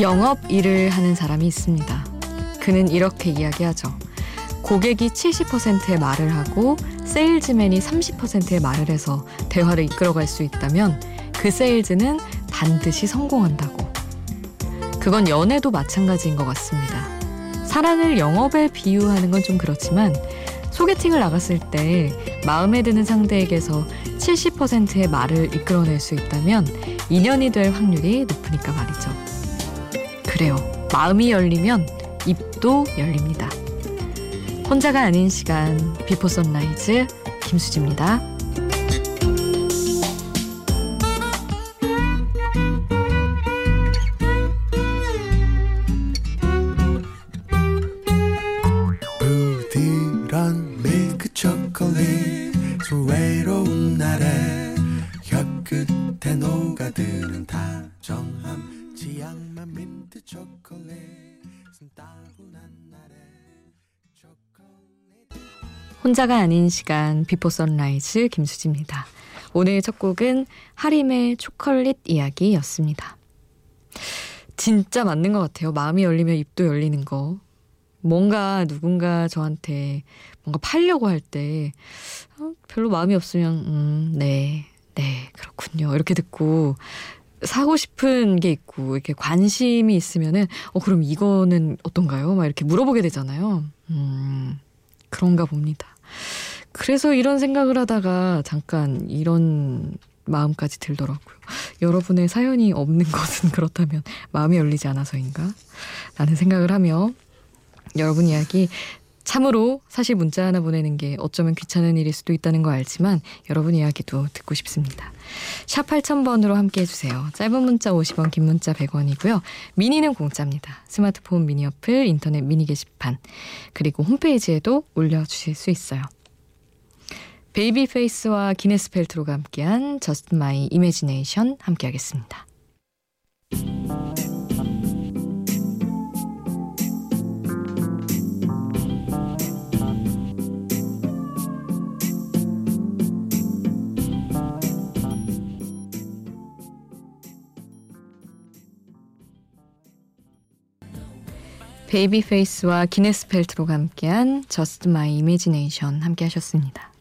영업 일을 하는 사람이 있습니다. 그는 이렇게 이야기하죠. 고객이 70%의 말을 하고 세일즈맨이 30%의 말을 해서 대화를 이끌어갈 수 있다면 그 세일즈는 반드시 성공한다고. 그건 연애도 마찬가지인 것 같습니다. 사랑을 영업에 비유하는 건 좀 그렇지만 소개팅을 나갔을 때 마음에 드는 상대에게서 70%의 말을 이끌어낼 수 있다면 인연이 될 확률이 높으니까 말이죠. 그래요. 마음이 열리면 입도 열립니다. 혼자가 아닌 시간 비포 선라이즈 김수지입니다. 혼자가 아닌 시간 비포 선라이즈 김수지입니다. 오늘 첫 곡은 하림의 초콜릿 이야기였습니다. 진짜 맞는 것 같아요. 마음이 열리면 입도 열리는 거. 뭔가 누군가 저한테 뭔가 팔려고 할때 어, 별로 마음이 없으면 음, 네, 네, 그렇군요. 이렇게 듣고 사고 싶은 게 있고 이렇게 관심이 있으면은 어 그럼 이거는 어떤가요? 막 이렇게 물어보게 되잖아요. 음, 그런가 봅니다. 그래서 이런 생각을 하다가 잠깐 이런 마음까지 들더라고요. 여러분의 사연이 없는 것은 그렇다면 마음이 열리지 않아서인가? 라는 생각을 하며 여러분 이야기 참으로 사실 문자 하나 보내는 게 어쩌면 귀찮은 일일 수도 있다는 거 알지만 여러분 이야기도 듣고 싶습니다. 샵 8000번으로 함께 해주세요. 짧은 문자 50원, 긴 문자 100원이고요. 미니는 공짜입니다. 스마트폰 미니 어플, 인터넷 미니 게시판, 그리고 홈페이지에도 올려주실 수 있어요. 베이비 페이스와 기네스 펠트로가 함께한 Just My Imagination 함께 하겠습니다. 베이비 페이스와 기네스 펠트로가 함께한 Just My Imagination 함께 하셨습니다.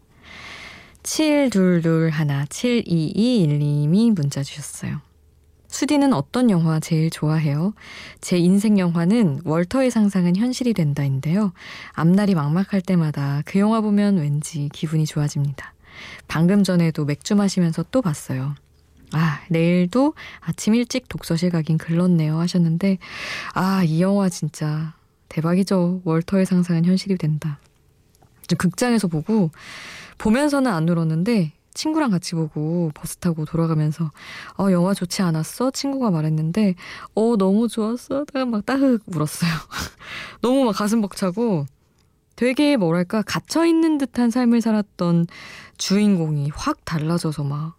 7221-7221님이 문자 주셨어요. 수디는 어떤 영화 제일 좋아해요? 제 인생 영화는 월터의 상상은 현실이 된다인데요. 앞날이 막막할 때마다 그 영화 보면 왠지 기분이 좋아집니다. 방금 전에도 맥주 마시면서 또 봤어요. 아, 내일도 아침 일찍 독서실 가긴 글렀네요 하셨는데, 아, 이 영화 진짜 대박이죠. 월터의 상상은 현실이 된다. 극장에서 보고, 보면서는 안 울었는데, 친구랑 같이 보고 버스 타고 돌아가면서 어 영화 좋지 않았어? 친구가 말했는데 어 너무 좋았어. 내가 막 따흑 울었어요. 너무 막 가슴 벅차고 되게 뭐랄까 갇혀 있는 듯한 삶을 살았던 주인공이 확 달라져서 막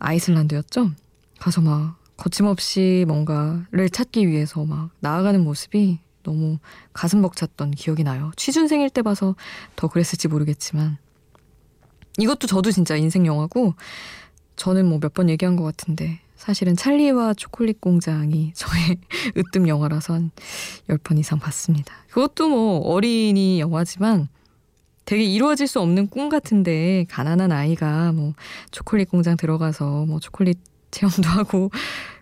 아이슬란드였죠. 가서 막 거침없이 뭔가를 찾기 위해서 막 나아가는 모습이 너무 가슴 벅찼던 기억이 나요. 취준생일 때 봐서 더 그랬을지 모르겠지만 이것도 저도 진짜 인생 영화고 저는 뭐 몇 번 얘기한 것 같은데 사실은 찰리와 초콜릿 공장이 저의 으뜸 영화라서 한 10번 이상 봤습니다. 그것도 뭐 어린이 영화지만 되게 이루어질 수 없는 꿈 같은데 가난한 아이가 뭐 초콜릿 공장 들어가서 뭐 초콜릿 체험도 하고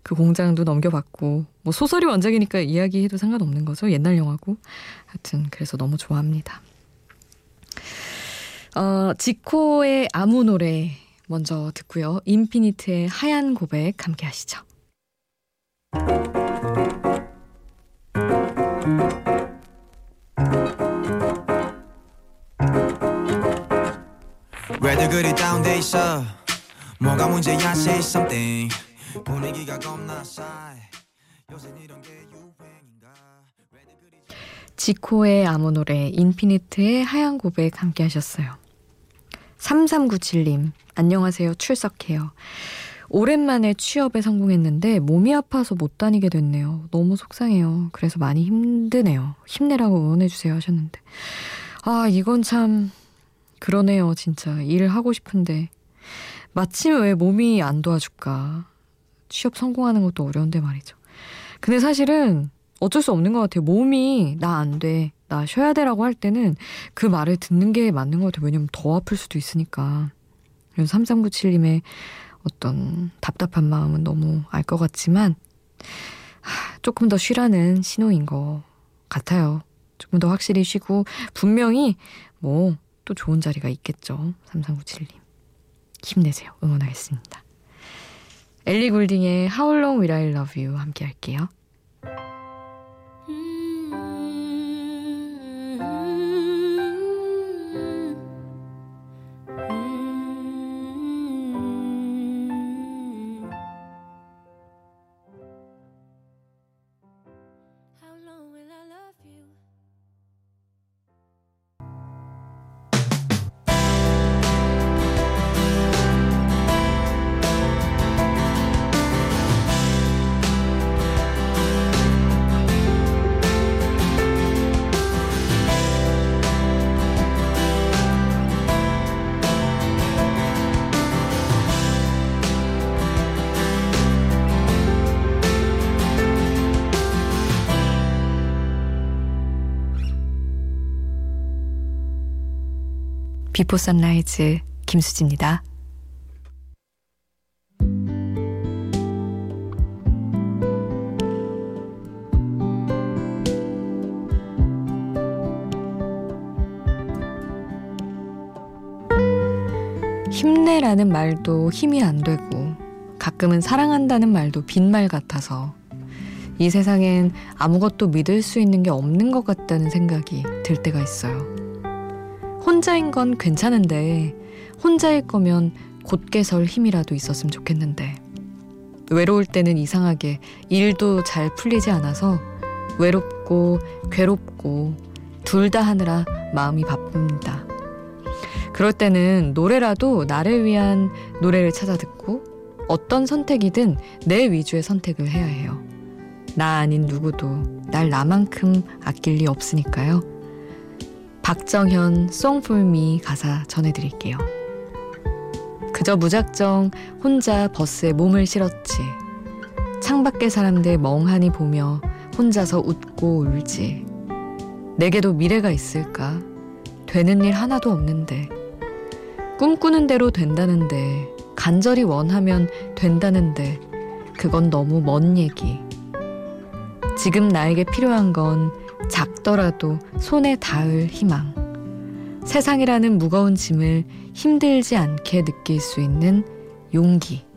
그 공장도 넘겨봤고 뭐 소설이 원작이니까 이야기해도 상관없는 거죠. 옛날 영화고. 하여튼 그래서 너무 좋아합니다. 어, 지코의 아무 노래 먼저 듣고요. 인피니트의 하얀 고백 함께 하시죠. 돼 있어 뭐가 문제야 say something 분위기가 겁나 싸해 요새 이런 게 유행인가 지코의 아무 노래, 인피니트의 하얀 고백 함께 하셨어요. 3397님, 안녕하세요. 출석해요. 오랜만에 취업에 성공했는데 몸이 아파서 못 다니게 됐네요. 너무 속상해요. 그래서 많이 힘드네요. 힘내라고 응원해주세요 하셨는데. 아, 이건 참, 그러네요. 진짜. 일을 하고 싶은데. 마침 왜 몸이 안 도와줄까. 취업 성공하는 것도 어려운데 말이죠. 근데 사실은 어쩔 수 없는 것 같아요. 몸이 나 안 돼. 나 쉬어야 돼라고 할 때는 그 말을 듣는 게 맞는 것 같아요. 왜냐면 더 아플 수도 있으니까. 3397님의 어떤 답답한 마음은 너무 알 것 같지만, 하, 조금 더 쉬라는 신호인 것 같아요. 조금 더 확실히 쉬고, 분명히 뭐 또 좋은 자리가 있겠죠. 3397님. 힘내세요. 응원하겠습니다. 엘리 굴딩의 How Long Will I Love You 함께 할게요. 비포 선라이즈 김수지입니다. 힘내라는 말도 힘이 안 되고 가끔은 사랑한다는 말도 빈말 같아서 이 세상엔 아무것도 믿을 수 있는 게 없는 것 같다는 생각이 들 때가 있어요. 혼자인 건 괜찮은데 혼자일 거면 곧게 설 힘이라도 있었으면 좋겠는데 외로울 때는 이상하게 일도 잘 풀리지 않아서 외롭고 괴롭고 둘 다 하느라 마음이 바쁩니다. 그럴 때는 노래라도 나를 위한 노래를 찾아 듣고 어떤 선택이든 내 위주의 선택을 해야 해요. 나 아닌 누구도 날 나만큼 아낄 리 없으니까요. 박정현 Me 가사 전해드릴게요. 그저 무작정 혼자 버스에 몸을 실었지. 창밖의 사람들 멍하니 보며 혼자서 웃고 울지. 내게도 미래가 있을까? 되는 일 하나도 없는데. 꿈꾸는 대로 된다는데, 간절히 원하면 된다는데, 그건 너무 먼 얘기. 지금 나에게 필요한 건 작더라도 손에 닿을 희망. 세상이라는 무거운 짐을 힘들지 않게 느낄 수 있는 용기.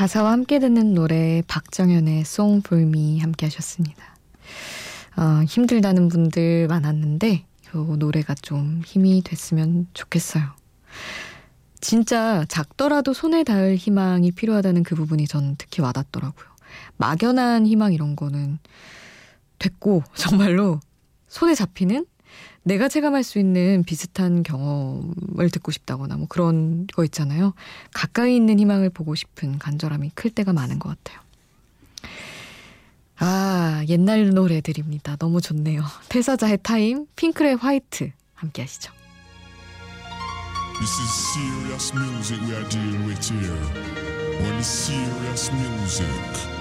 가사와 함께 듣는 노래 박정현의 Song for Me 함께 하셨습니다. 어, 힘들다는 분들 많았는데 그 노래가 좀 힘이 됐으면 좋겠어요. 진짜 작더라도 손에 닿을 희망이 필요하다는 그 부분이 전 특히 와닿더라고요. 막연한 희망 이런 거는 됐고 정말로 손에 잡히는 내가 체감할 수 있는 비슷한 경험을 듣고 싶다거나 뭐 그런 거 있잖아요. 가까이 있는 희망을 보고 싶은 간절함이 클 때가 많은 것 같아요. 아, 옛날 노래들입니다. 너무 좋네요. 태사자의 타임, 핑클의 화이트 함께 하시죠. This is serious music we are dealing with here. It's serious music.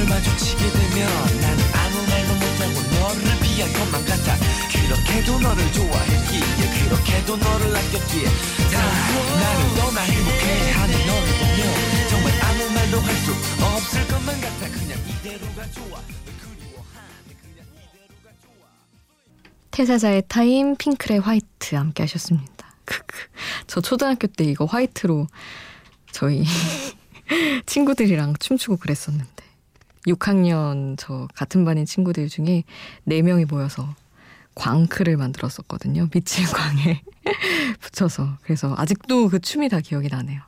널 마주치게 되면 나는 아무 말도 못하고 너를 피한 것만 같아. 그렇게도 너를 좋아했기에 그렇게도 너를 아꼈기에 다 나를 너나 행복해. 하는 너를 보며 정말 아무 말도 할 수 없을 것만 같아. 그냥 이대로가 좋아. 태사자의 타임 핑클의 화이트 함께 하셨습니다. 저 초등학교 때 이거 화이트로 저희 친구들이랑 춤추고 그랬었는데 6학년 저 같은 반인 친구들 중에 4명이 모여서 광크를 만들었었거든요. 미친 광에 붙여서. 그래서 아직도 그 춤이 다 기억이 나네요.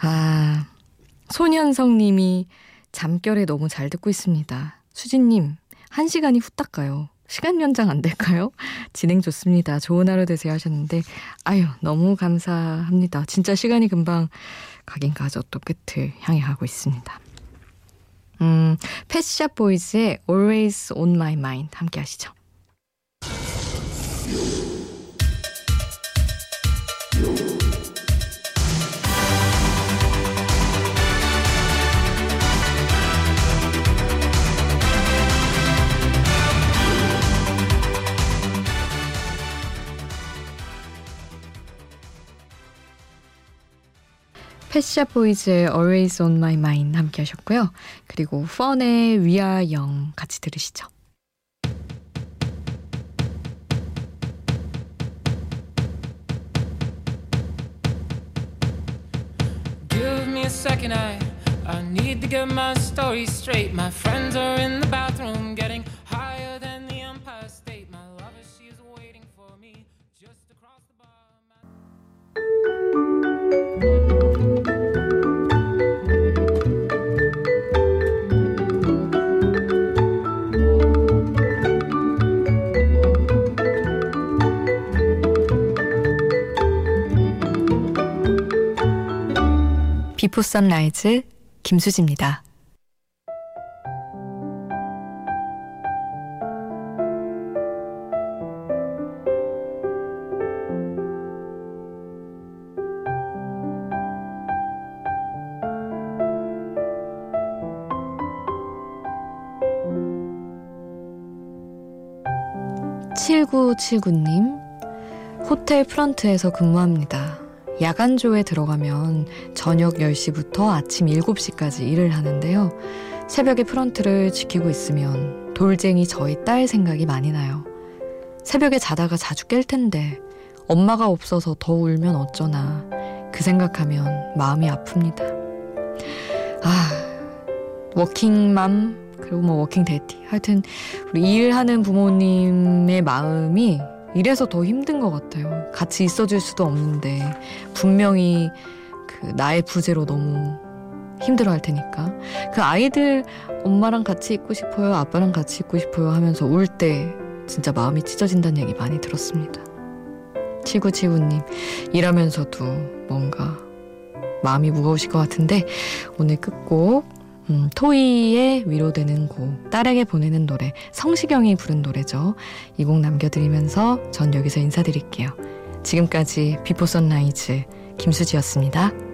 아, 손현성 님이 잠결에 너무 잘 듣고 있습니다. 수진님, 한 시간이 후딱 가요. 시간 연장 안 될까요? 진행 좋습니다. 좋은 하루 되세요 하셨는데, 아유, 너무 감사합니다. 진짜 시간이 금방 가긴 가죠. 또 끝을 향해 가고 있습니다. 음, 패시샵 보이즈의 Always on My Mind 함께 하시죠. 패시샵 보이즈의 Always on My Mind 함께 하셨고요. 그리고 펀의 We Are Young 같이 들으시죠. 비포 선라이즈 김수지입니다. 칠구칠구님 호텔 프런트에서 근무합니다. 야간조에 들어가면 저녁 10시부터 아침 7시까지 일을 하는데요. 새벽에 프런트를 지키고 있으면 돌쟁이 저희 딸 생각이 많이 나요. 새벽에 자다가 자주 깰 텐데 엄마가 없어서 더 울면 어쩌나 그 생각하면 마음이 아픕니다. 아, 워킹맘 그리고 뭐 working daddy 하여튼 우리 일하는 부모님의 마음이 이래서 더 힘든 것 같아요. 같이 있어줄 수도 없는데 분명히 그 나의 부재로 너무 힘들어 할 테니까 그 아이들 엄마랑 같이 있고 싶어요 아빠랑 같이 있고 싶어요 하면서 울 때 진짜 마음이 찢어진다는 얘기 많이 들었습니다. 치구치구님 일하면서도 뭔가 마음이 무거우실 것 같은데 오늘 끝곡 음, 토이의 위로되는 곡, 딸에게 보내는 노래, 성시경이 부른 노래죠. 이 곡 남겨드리면서 전 여기서 인사드릴게요. 지금까지 비포 선라이즈 김수지였습니다.